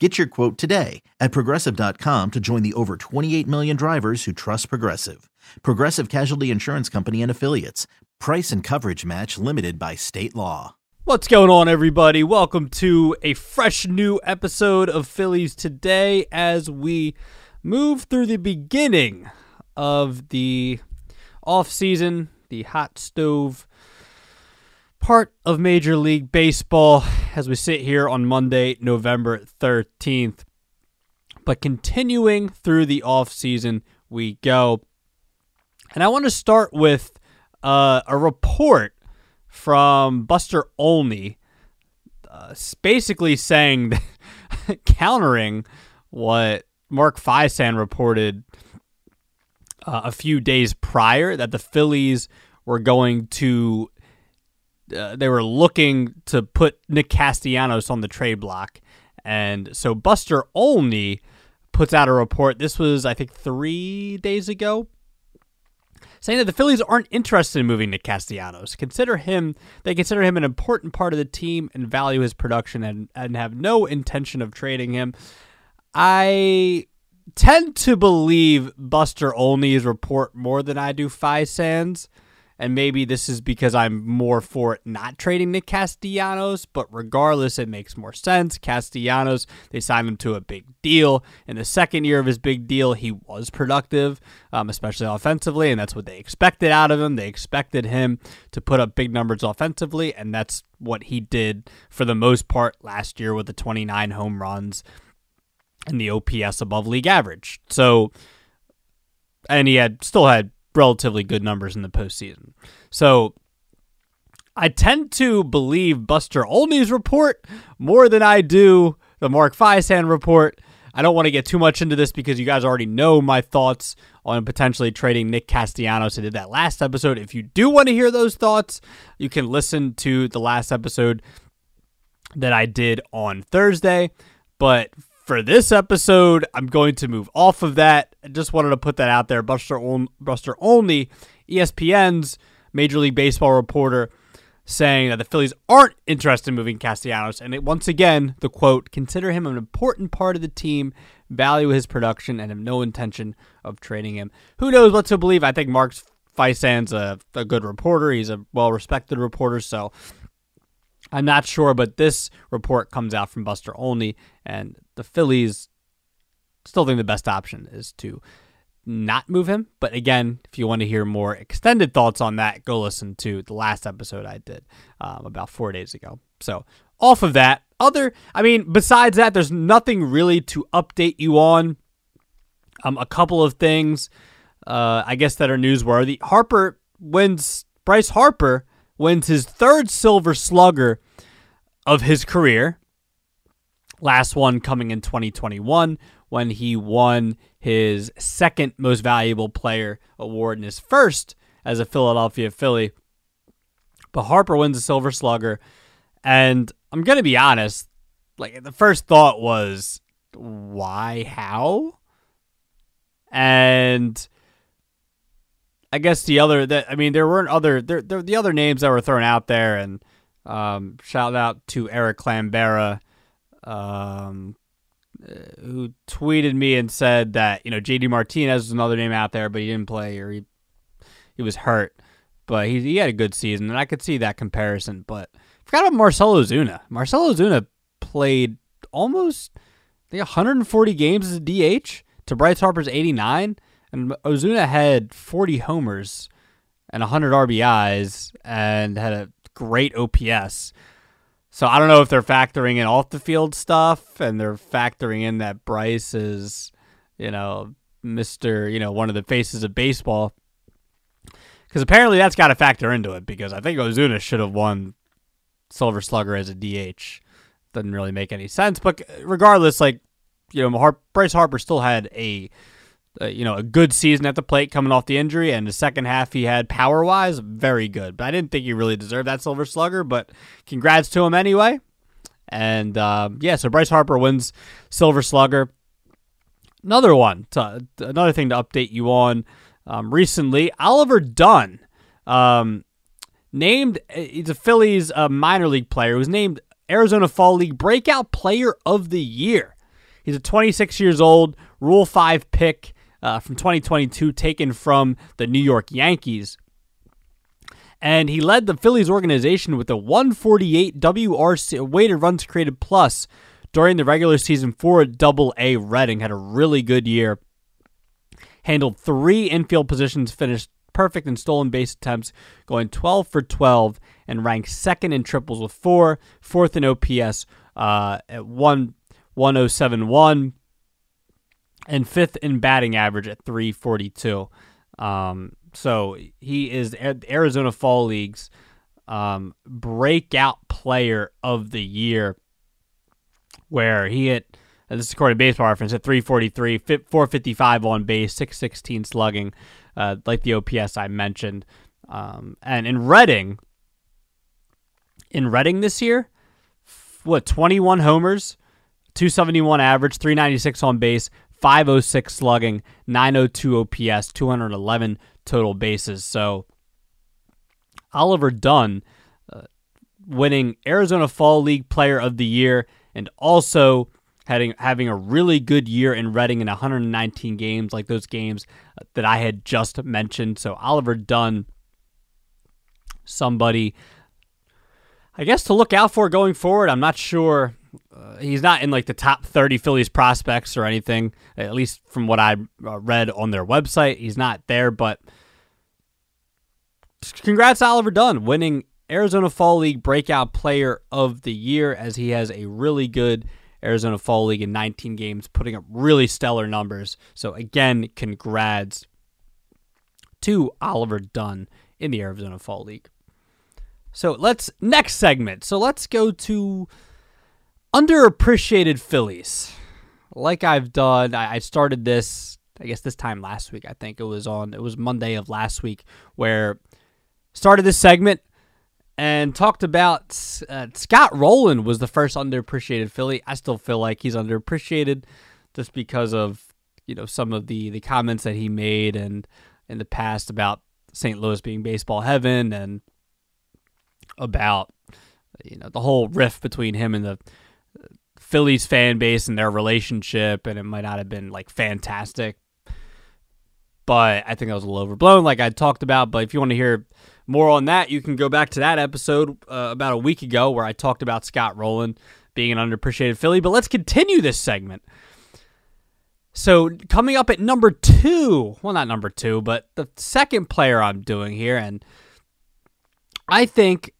Get your quote today at progressive.com to join the over 28 million drivers who trust Progressive. Progressive Casualty Insurance Company and Affiliates. Price and coverage match limited by state law. What's going on, everybody? Welcome to a fresh new episode of Phillies Today as we move through the beginning of the off season, the hot stove part of Major League Baseball as we sit here on Monday, November 13th. But continuing through the off season, we go. And I want to start with uh, a report from Buster Olney, uh, basically saying, countering what Mark Feinsand reported uh, a few days prior that the Phillies were going to uh, they were looking to put Nick Castellanos on the trade block. And so Buster Olney puts out a report. This was, I think, three days ago, saying that the Phillies aren't interested in moving Nick Castellanos. Consider him, they consider him an important part of the team and value his production and, and have no intention of trading him. I tend to believe Buster Olney's report more than I do Feinsand's and maybe this is because I'm more for not trading Nick Castellanos, but regardless, it makes more sense. Castellanos, they signed him to a big deal. In the second year of his big deal, he was productive, um, especially offensively, and that's what they expected out of him. They expected him to put up big numbers offensively, and that's what he did for the most part last year with the 29 home runs and the OPS above league average. So, and he had still had relatively good numbers in the postseason. So I tend to believe Buster Olney's report more than I do the Mark Feinsand report. I don't want to get too much into this because you guys already know my thoughts on potentially trading Nick Castellanos. I did that last episode. If you do want to hear those thoughts, you can listen to the last episode that I did on Thursday. But for this episode, I'm going to move off of that. I just wanted to put that out there. Buster, Buster Olney, ESPN's Major League Baseball reporter, saying that the Phillies aren't interested in moving Castellanos. And it, once again, the quote, consider him an important part of the team, value his production, and have no intention of trading him. Who knows what to believe? I think Mark Feinsand's a, a good reporter. He's a well respected reporter. So I'm not sure, but this report comes out from Buster Olney, and the Phillies still think the best option is to not move him. But again, if you want to hear more extended thoughts on that, go listen to the last episode I did um, about four days ago. So, off of that, other, I mean, besides that, there's nothing really to update you on. Um, a couple of things, uh, I guess, that are newsworthy. Harper wins, Bryce Harper wins his third silver slugger of his career. Last one coming in 2021 when he won his second most valuable player award and his first as a Philadelphia Philly. But Harper wins a silver slugger. And I'm going to be honest, like the first thought was, why? How? And I guess the other that I mean there weren't other there, there the other names that were thrown out there and um, shout out to Eric Clambera um, who tweeted me and said that you know JD Martinez was another name out there but he didn't play or he he was hurt. But he he had a good season and I could see that comparison but I forgot about Marcelo Ozuna Marcelo Ozuna played almost I think 140 games as a DH to Bryce Harper's 89, and Ozuna had 40 homers and 100 RBIs and had a great OPS. So I don't know if they're factoring in off the field stuff and they're factoring in that Bryce is, you know, Mr. You know, one of the faces of baseball. Because apparently that's got to factor into it because I think Ozuna should have won Silver Slugger as a DH. Doesn't really make any sense. But regardless, like, you know, Bryce Harper still had a, uh, you know, a good season at the plate coming off the injury, and the second half he had power wise very good. But I didn't think he really deserved that Silver Slugger. But congrats to him anyway. And um, yeah, so Bryce Harper wins Silver Slugger. Another one, to, another thing to update you on. Um, recently, Oliver Dunn, um, named he's a Phillies uh, minor league player, was named Arizona Fall League Breakout Player of the Year. He's a 26 years old, Rule 5 pick uh, from 2022, taken from the New York Yankees. And he led the Phillies organization with a 148 WRC weighted runs created plus during the regular season for Double A Reading. Had a really good year. Handled three infield positions, finished perfect in stolen base attempts, going 12 for 12, and ranked second in triples with four, fourth in OPS uh, at 1 1071, and fifth in batting average at 342. Um, so he is Arizona Fall League's um, breakout player of the year, where he hit. This is according to Baseball Reference at 343, 455 on base, 616 slugging, uh, like the OPS I mentioned. Um, and in Reading, in Reading this year, what 21 homers, 271 average, 396 on base, 506 slugging, 902 OPS, 211 total bases. So Oliver Dunn uh, winning Arizona Fall League Player of the Year and also having having a really good year in Reading in 119 games, like those games that I had just mentioned. So Oliver Dunn, somebody, I guess to look out for going forward. I'm not sure. Uh, he's not in like the top 30 Phillies prospects or anything, at least from what I uh, read on their website. He's not there, but congrats, Oliver Dunn, winning Arizona Fall League Breakout Player of the Year as he has a really good Arizona Fall League in 19 games, putting up really stellar numbers. So, again, congrats to Oliver Dunn in the Arizona Fall League. So, let's next segment. So, let's go to underappreciated Phillies. Like I've done, I started this, I guess this time last week. I think it was on, it was Monday of last week where started this segment and talked about uh, Scott Rolen was the first underappreciated Philly. I still feel like he's underappreciated just because of you know some of the the comments that he made and in the past about St. Louis being baseball heaven and about you know the whole rift between him and the Phillies fan base and their relationship and it might not have been like fantastic but I think that was a little overblown like I talked about but if you want to hear more on that, you can go back to that episode uh, about a week ago where I talked about Scott Rolen being an underappreciated Philly. But let's continue this segment. So, coming up at number two, well, not number two, but the second player I'm doing here, and I think,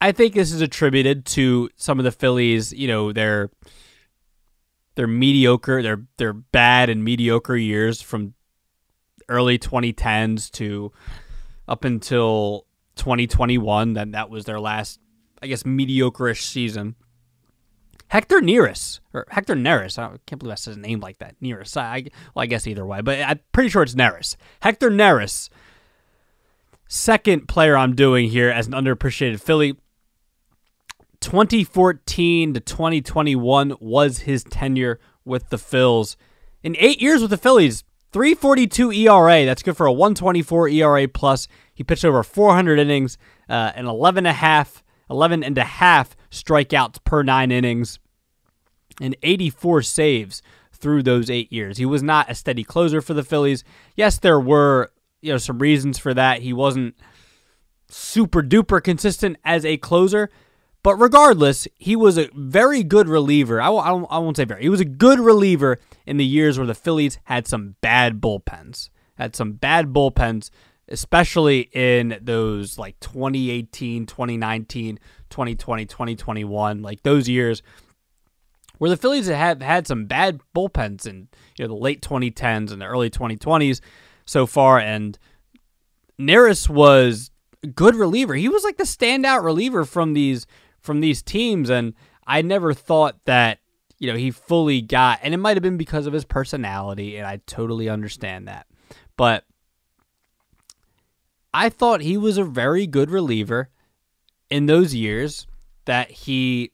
I think this is attributed to some of the Phillies. You know, their their mediocre, their their bad and mediocre years from early 2010s to up until 2021. Then that was their last, I guess, mediocre-ish season. Hector Neris or Hector Neris. I can't believe I said his name like that. Neris. I, well, I guess either way, but I'm pretty sure it's Neris. Hector Neris. Second player I'm doing here as an underappreciated Philly. 2014 to 2021 was his tenure with the Phils. In eight years with the Phillies, 342 ERA. That's good for a 124 ERA plus. He pitched over 400 innings uh, and 11 and a half, 11 and a half strikeouts per nine innings, and 84 saves through those eight years. He was not a steady closer for the Phillies. Yes, there were you know some reasons for that. He wasn't super duper consistent as a closer, But regardless, he was a very good reliever. I, I, I won't say very. He was a good reliever in the years where the Phillies had some bad bullpens. Had some bad bullpens, especially in those like 2018, 2019, 2020, 2021, like those years where the Phillies have had some bad bullpens in you know the late 2010s and the early 2020s so far, and Neris was a good reliever. He was like the standout reliever from these from these teams, and I never thought that you know he fully got, and it might have been because of his personality, and I totally understand that, but I thought he was a very good reliever in those years that he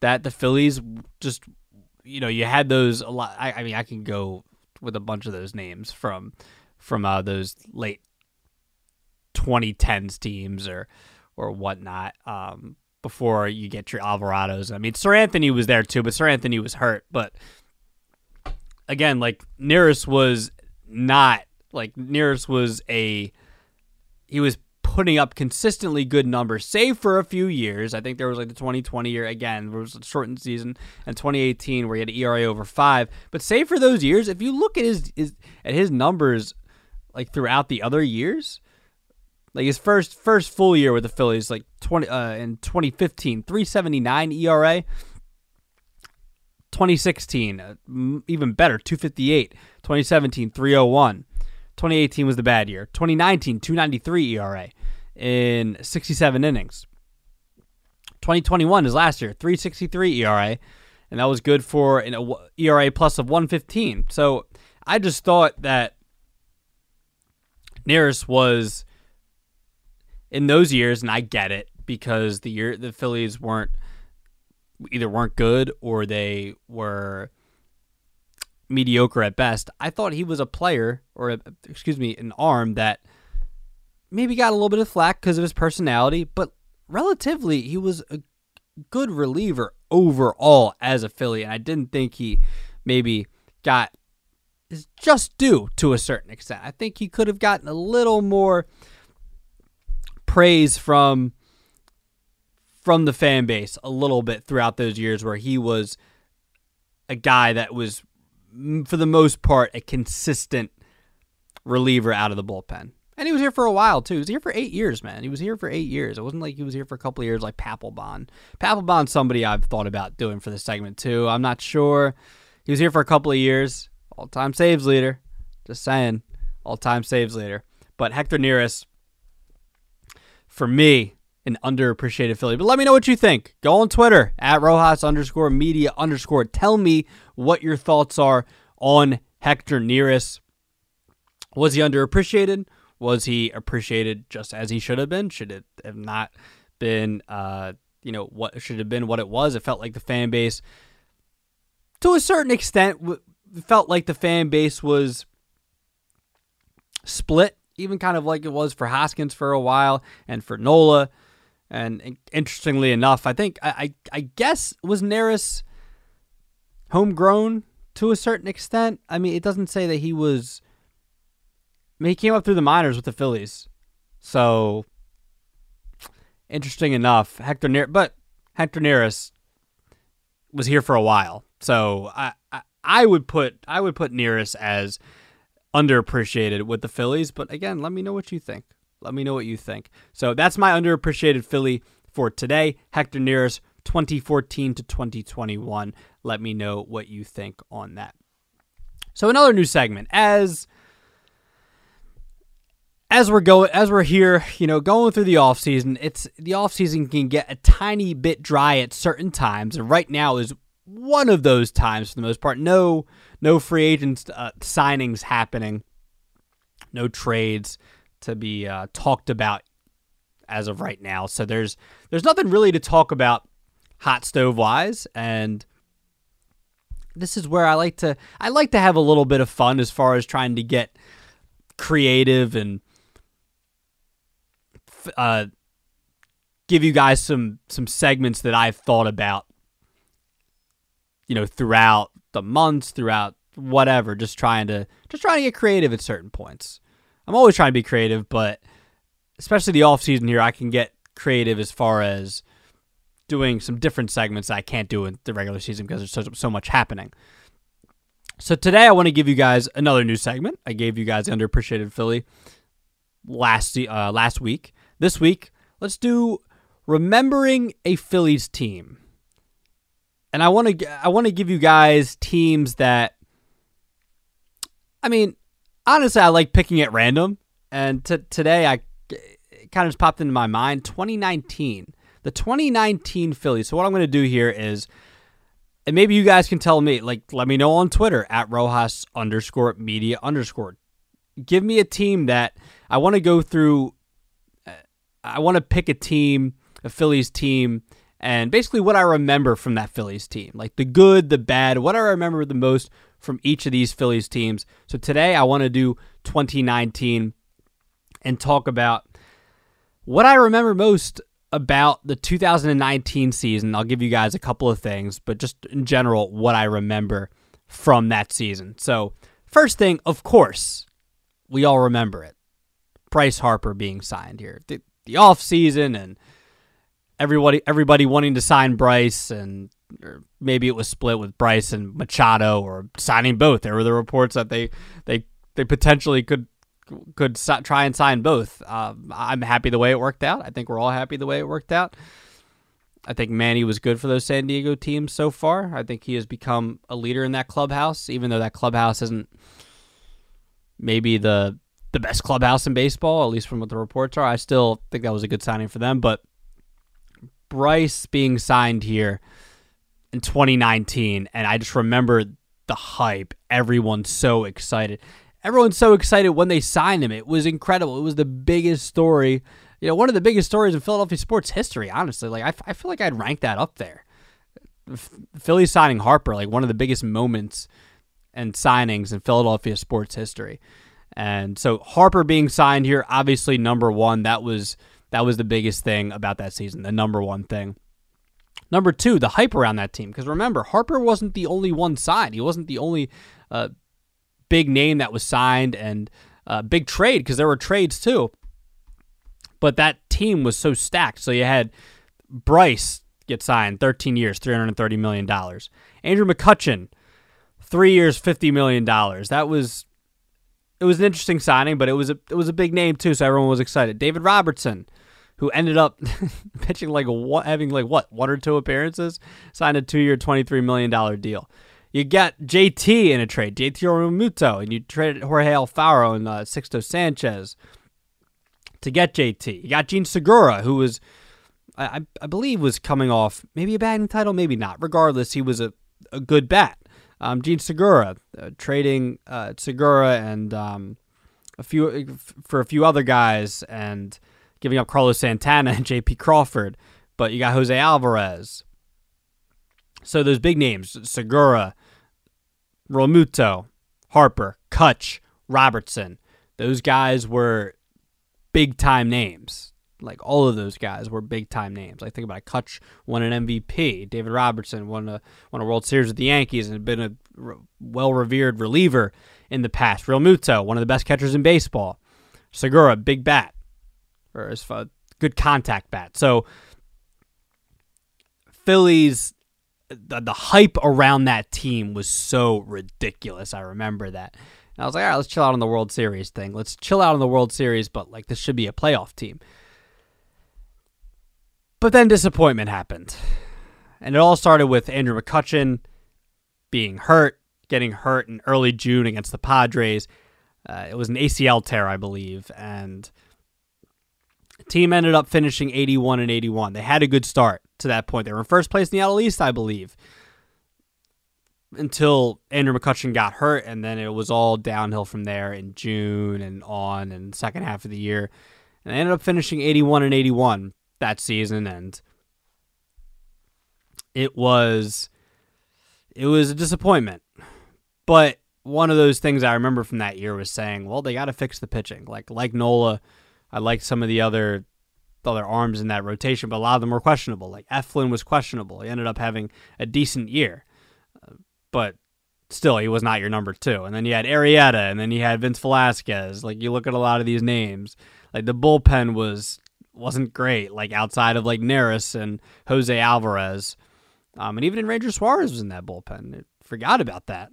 that the Phillies just you know you had those a lot. I, I mean I can go with a bunch of those names from from uh, those late 2010s teams or or whatnot. Um, before you get your Alvarados. I mean, Seranthony was there too, but Seranthony was hurt. But again, like Neris was not like Neris was a he was putting up consistently good numbers, save for a few years. I think there was like the 2020 year again, there was a shortened season, and 2018 where he had an ERA over five. But save for those years, if you look at his, his at his numbers, like throughout the other years, like his first first full year with the Phillies, like 20 uh, in 2015, 379 ERA. 2016, uh, even better, 258. 2017, 301. 2018 was the bad year. 2019, 293 ERA in 67 innings. 2021 is last year, 363 ERA, and that was good for an ERA plus of 115. So I just thought that Neris was in those years, and I get it because the year the Phillies weren't either weren't good or they were mediocre at best. I thought he was a player, or a, excuse me, an arm that maybe got a little bit of flack because of his personality, but relatively he was a good reliever overall as a Philly, and I didn't think he maybe got is just due to a certain extent. I think he could have gotten a little more praise from from the fan base a little bit throughout those years where he was a guy that was for the most part, a consistent reliever out of the bullpen. And he was here for a while too. He was here for eight years, man. He was here for eight years. It wasn't like he was here for a couple of years like Papelbon. Papelbon's somebody I've thought about doing for this segment too. I'm not sure. He was here for a couple of years. All time saves leader. Just saying. All time saves leader. But Hector Neris, for me, an underappreciated Philly. But let me know what you think. Go on Twitter at Rojas underscore media underscore. Tell me what your thoughts are on Hector Neris. Was he underappreciated? Was he appreciated just as he should have been? Should it have not been, uh, you know, what should have been what it was? It felt like the fan base, to a certain extent, felt like the fan base was split, even kind of like it was for Hoskins for a while and for Nola. And interestingly enough, I think I I, I guess was Neris homegrown to a certain extent. I mean, it doesn't say that he was. I mean, he came up through the minors with the Phillies, so interesting enough. Hector Neris, but Hector Neris was here for a while, so I, I I would put I would put Neris as underappreciated with the Phillies. But again, let me know what you think. Let me know what you think. So that's my underappreciated Philly for today. Hector Neris, 2014 to 2021. Let me know what you think on that. So another new segment as as we're going as we're here, you know, going through the off season, it's the off season can get a tiny bit dry at certain times, and right now is one of those times for the most part. No no free agent uh, signings happening, no trades to be uh, talked about as of right now. So there's there's nothing really to talk about hot stove wise, and this is where I like to I like to have a little bit of fun as far as trying to get creative and uh, give you guys some some segments that I've thought about, you know, throughout the months, throughout whatever, just trying to just trying to get creative at certain points. I'm always trying to be creative, but especially the off season here, I can get creative as far as doing some different segments that I can't do in the regular season because there's so, so much happening. So today I want to give you guys another new segment. I gave you guys the underappreciated Philly last uh, last week. This week, let's do remembering a Phillies team. And I want to I want to give you guys teams that I mean, honestly, I like picking at random. And t- today I kind of just popped into my mind 2019. The 2019 Phillies. So what I'm going to do here is and maybe you guys can tell me, like, let me know on Twitter at Rojas underscore media underscore. Give me a team that I want to go through. Uh, I want to pick a team, a Phillies team, and basically what I remember from that Phillies team, like the good, the bad, what I remember the most from each of these Phillies teams. So today I want to do 2019 and talk about what I remember most about the 2019 season. I'll give you guys a couple of things, but just in general, what I remember from that season. So, first thing, of course, we all remember it Bryce Harper being signed here. The, the off season and everybody everybody wanting to sign Bryce and maybe it was split with Bryce and Machado or signing both. There were the reports that they they they potentially could could try and sign both. Uh, I'm happy the way it worked out. I think we're all happy the way it worked out. I think Manny was good for those San Diego teams so far. I think he has become a leader in that clubhouse, even though that clubhouse isn't maybe the the best clubhouse in baseball, at least from what the reports are. I still think that was a good signing for them. But Bryce being signed here in 2019, and I just remember the hype. Everyone's so excited everyone's so excited when they signed him. It was incredible. It was the biggest story, you know, one of the biggest stories in Philadelphia sports history. Honestly, like I, I feel like I'd rank that up there. Philly signing Harper, like one of the biggest moments and signings in Philadelphia sports history. And so Harper being signed here, obviously number one. That was that was the biggest thing about that season, the number one thing. Number two, the hype around that team. Because remember, Harper wasn't the only one signed. He wasn't the only uh, big name that was signed and uh, big trade because there were trades too. But that team was so stacked. So you had Bryce get signed, 13 years, $330 million. Andrew McCutchen, three years, $50 million. That was it was an interesting signing, but it was a it was a big name too, so everyone was excited. David Robertson, who ended up pitching like what having like what one or two appearances, signed a two year, twenty three million dollar deal. You got JT in a trade, JT Realmuto, and you traded Jorge Alfaro and uh, Sixto Sanchez to get JT. You got Jean Segura, who was, I, I believe, was coming off maybe a batting title, maybe not. Regardless, he was a, a good bat. Um, Jean Segura, uh, trading uh, Segura and um, a few for a few other guys, and giving up Carlos Santana and J.P. Crawford. But you got Jose Alvarez. So those big names, Segura, Realmuto, Harper, Kutch, Robertson, those guys were big time names. Like all of those guys were big time names. I think about it. Kutch won an MVP. David Robertson won a won a World Series with the Yankees and had been a well revered reliever in the past. Realmuto, one of the best catchers in baseball. Segura, big bat, or as far, good contact bat. So Phillies the, the hype around that team was so ridiculous. I remember that. And I was like, all right, let's chill out on the World Series thing. Let's chill out on the World Series, but like this should be a playoff team. But then disappointment happened. And it all started with Andrew McCutchen being hurt, getting hurt in early June against the Padres. Uh, it was an ACL tear, I believe, and team ended up finishing 81 and 81. They had a good start to that point. They were in first place in the AL East, I believe, until Andrew McCutchen got hurt, and then it was all downhill from there in June and on and second half of the year. And they ended up finishing 81 and 81 that season, and it was it was a disappointment. But one of those things I remember from that year was saying, well, they got to fix the pitching. Like like Nola, I liked some of the other other arms in that rotation, but a lot of them were questionable. Like Eflin was questionable. He ended up having a decent year, uh, but still, he was not your number two. And then you had Arrieta, and then you had Vince Velasquez. Like you look at a lot of these names, like the bullpen was wasn't great. Like outside of like Neris and Jose Alvarez, um, and even in Ranger Suarez was in that bullpen. forgot about that.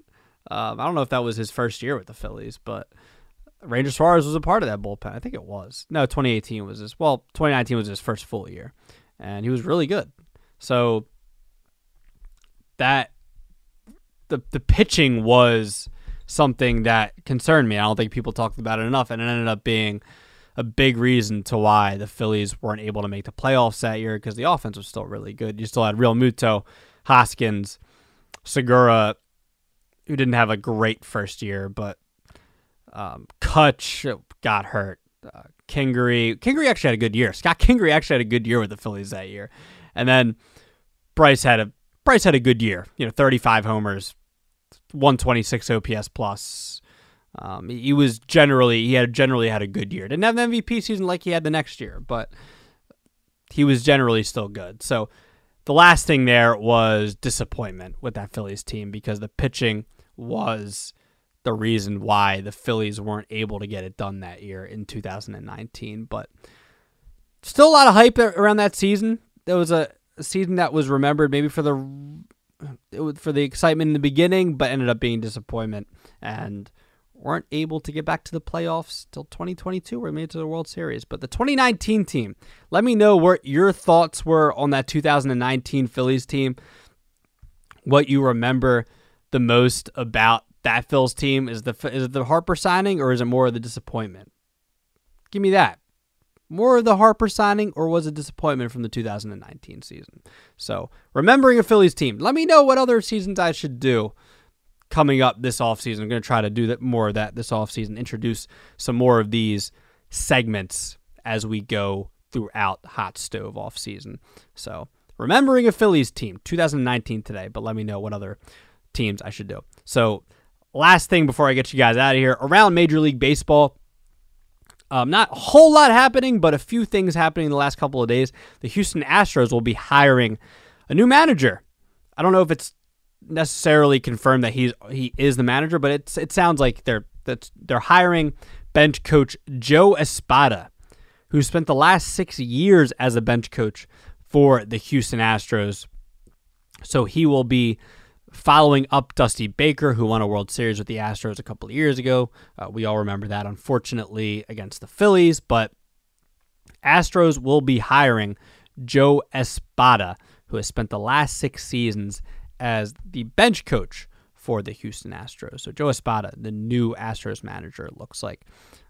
Um, I don't know if that was his first year with the Phillies, but Ranger Suarez was a part of that bullpen. I think it was. No, 2018 was his. Well, 2019 was his first full year, and he was really good. So that the the pitching was something that concerned me. I don't think people talked about it enough, and it ended up being a big reason to why the Phillies weren't able to make the playoffs that year because the offense was still really good. You still had Realmuto, Hoskins, Segura, who didn't have a great first year, but um, Kutch got hurt. Uh, Kingery, Kingery actually had a good year. Scott Kingery actually had a good year with the Phillies that year, and then Bryce had a Bryce had a good year. You know, 35 homers, 126 OPS plus. Um, he was generally he had generally had a good year. Didn't have an MVP season like he had the next year, but he was generally still good. So the last thing there was disappointment with that Phillies team because the pitching was the reason why the Phillies weren't able to get it done that year in 2019. But still a lot of hype around that season. There was a season that was remembered maybe for the for the excitement in the beginning, but ended up being disappointment and weren't able to get back to the playoffs till 2022 where we made it to the World Series. But the 2019 team, let me know what your thoughts were on that 2019 Phillies team. What you remember the most about that Phil's team is the is it the Harper signing or is it more of the disappointment? Give me that. More of the Harper signing or was it disappointment from the 2019 season? So, remembering a Phillies team. Let me know what other seasons I should do coming up this offseason. I'm going to try to do that more of that this offseason, introduce some more of these segments as we go throughout Hot Stove offseason. So, remembering a Phillies team, 2019 today, but let me know what other teams I should do. So, last thing before I get you guys out of here, around Major League Baseball, um, not a whole lot happening, but a few things happening in the last couple of days. The Houston Astros will be hiring a new manager. I don't know if it's necessarily confirmed that he's he is the manager, but it's it sounds like they're that they're hiring bench coach Joe Espada, who spent the last six years as a bench coach for the Houston Astros. So he will be following up Dusty Baker, who won a World Series with the Astros a couple of years ago. Uh, we all remember that, unfortunately, against the Phillies. But Astros will be hiring Joe Espada, who has spent the last six seasons as the bench coach for the Houston Astros. So Joe Espada, the new Astros manager, looks like.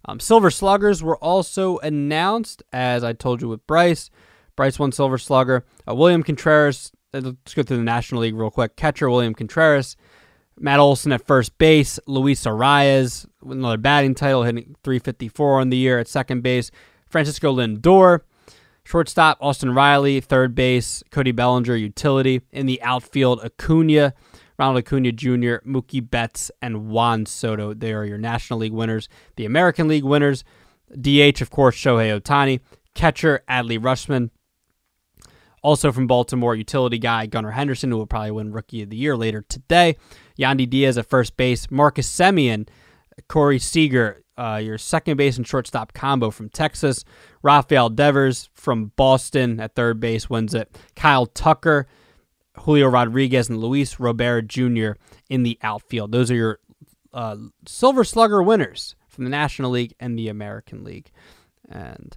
Um, Silver Sluggers were also announced, as I told you with Bryce. Bryce won Silver Slugger. Uh, William Contreras, Uh, let's go through the National League real quick. Catcher William Contreras. Matt Olson at first base. Luis Arraez with another batting title, hitting 354 on the year at second base. Francisco Lindor. Shortstop, Austin Riley. Third base, Cody Bellinger, utility. In the outfield, Acuna, Ronald Acuna Jr., Mookie Betts, and Juan Soto. They are your National League winners. The American League winners, DH, of course, Shohei Ohtani. Catcher, Adley Rutschman. Also from Baltimore, utility guy Gunnar Henderson, who will probably win Rookie of the Year later today. Yandy Diaz at first base. Marcus Semien, Corey Seager, uh, your second base and shortstop combo from Texas. Rafael Devers from Boston at third base wins it. Kyle Tucker, Julio Rodriguez, and Luis Robert Jr. in the outfield. Those are your uh, Silver Slugger winners from the National League and the American League. And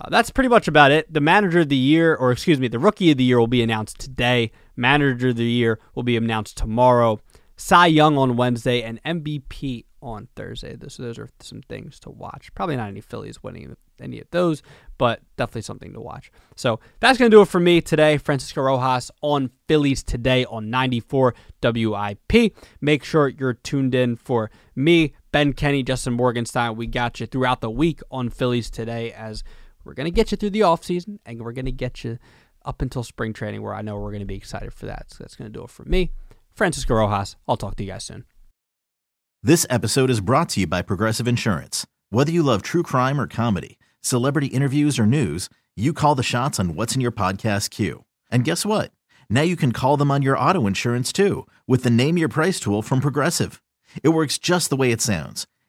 uh, that's pretty much about it. The manager of the year, or excuse me, the rookie of the year will be announced today. Manager of the year will be announced tomorrow. Cy Young on Wednesday and MVP on Thursday. So those are some things to watch. Probably not any Phillies winning any of those, but definitely something to watch. So that's going to do it for me today. Francisco Rojas on Phillies today on 94 WIP. Make sure you're tuned in for me, Ben Kenny, Justin Morgenstein. We got you throughout the week on Phillies today as we're going to get you through the offseason and we're going to get you up until spring training where I know we're going to be excited for that. So that's going to do it for me. Francisco Rojas. I'll talk to you guys soon. This episode is brought to you by Progressive Insurance. Whether you love true crime or comedy, celebrity interviews or news, you call the shots on what's in your podcast queue. And guess what? Now you can call them on your auto insurance too with the Name Your Price tool from Progressive. It works just the way it sounds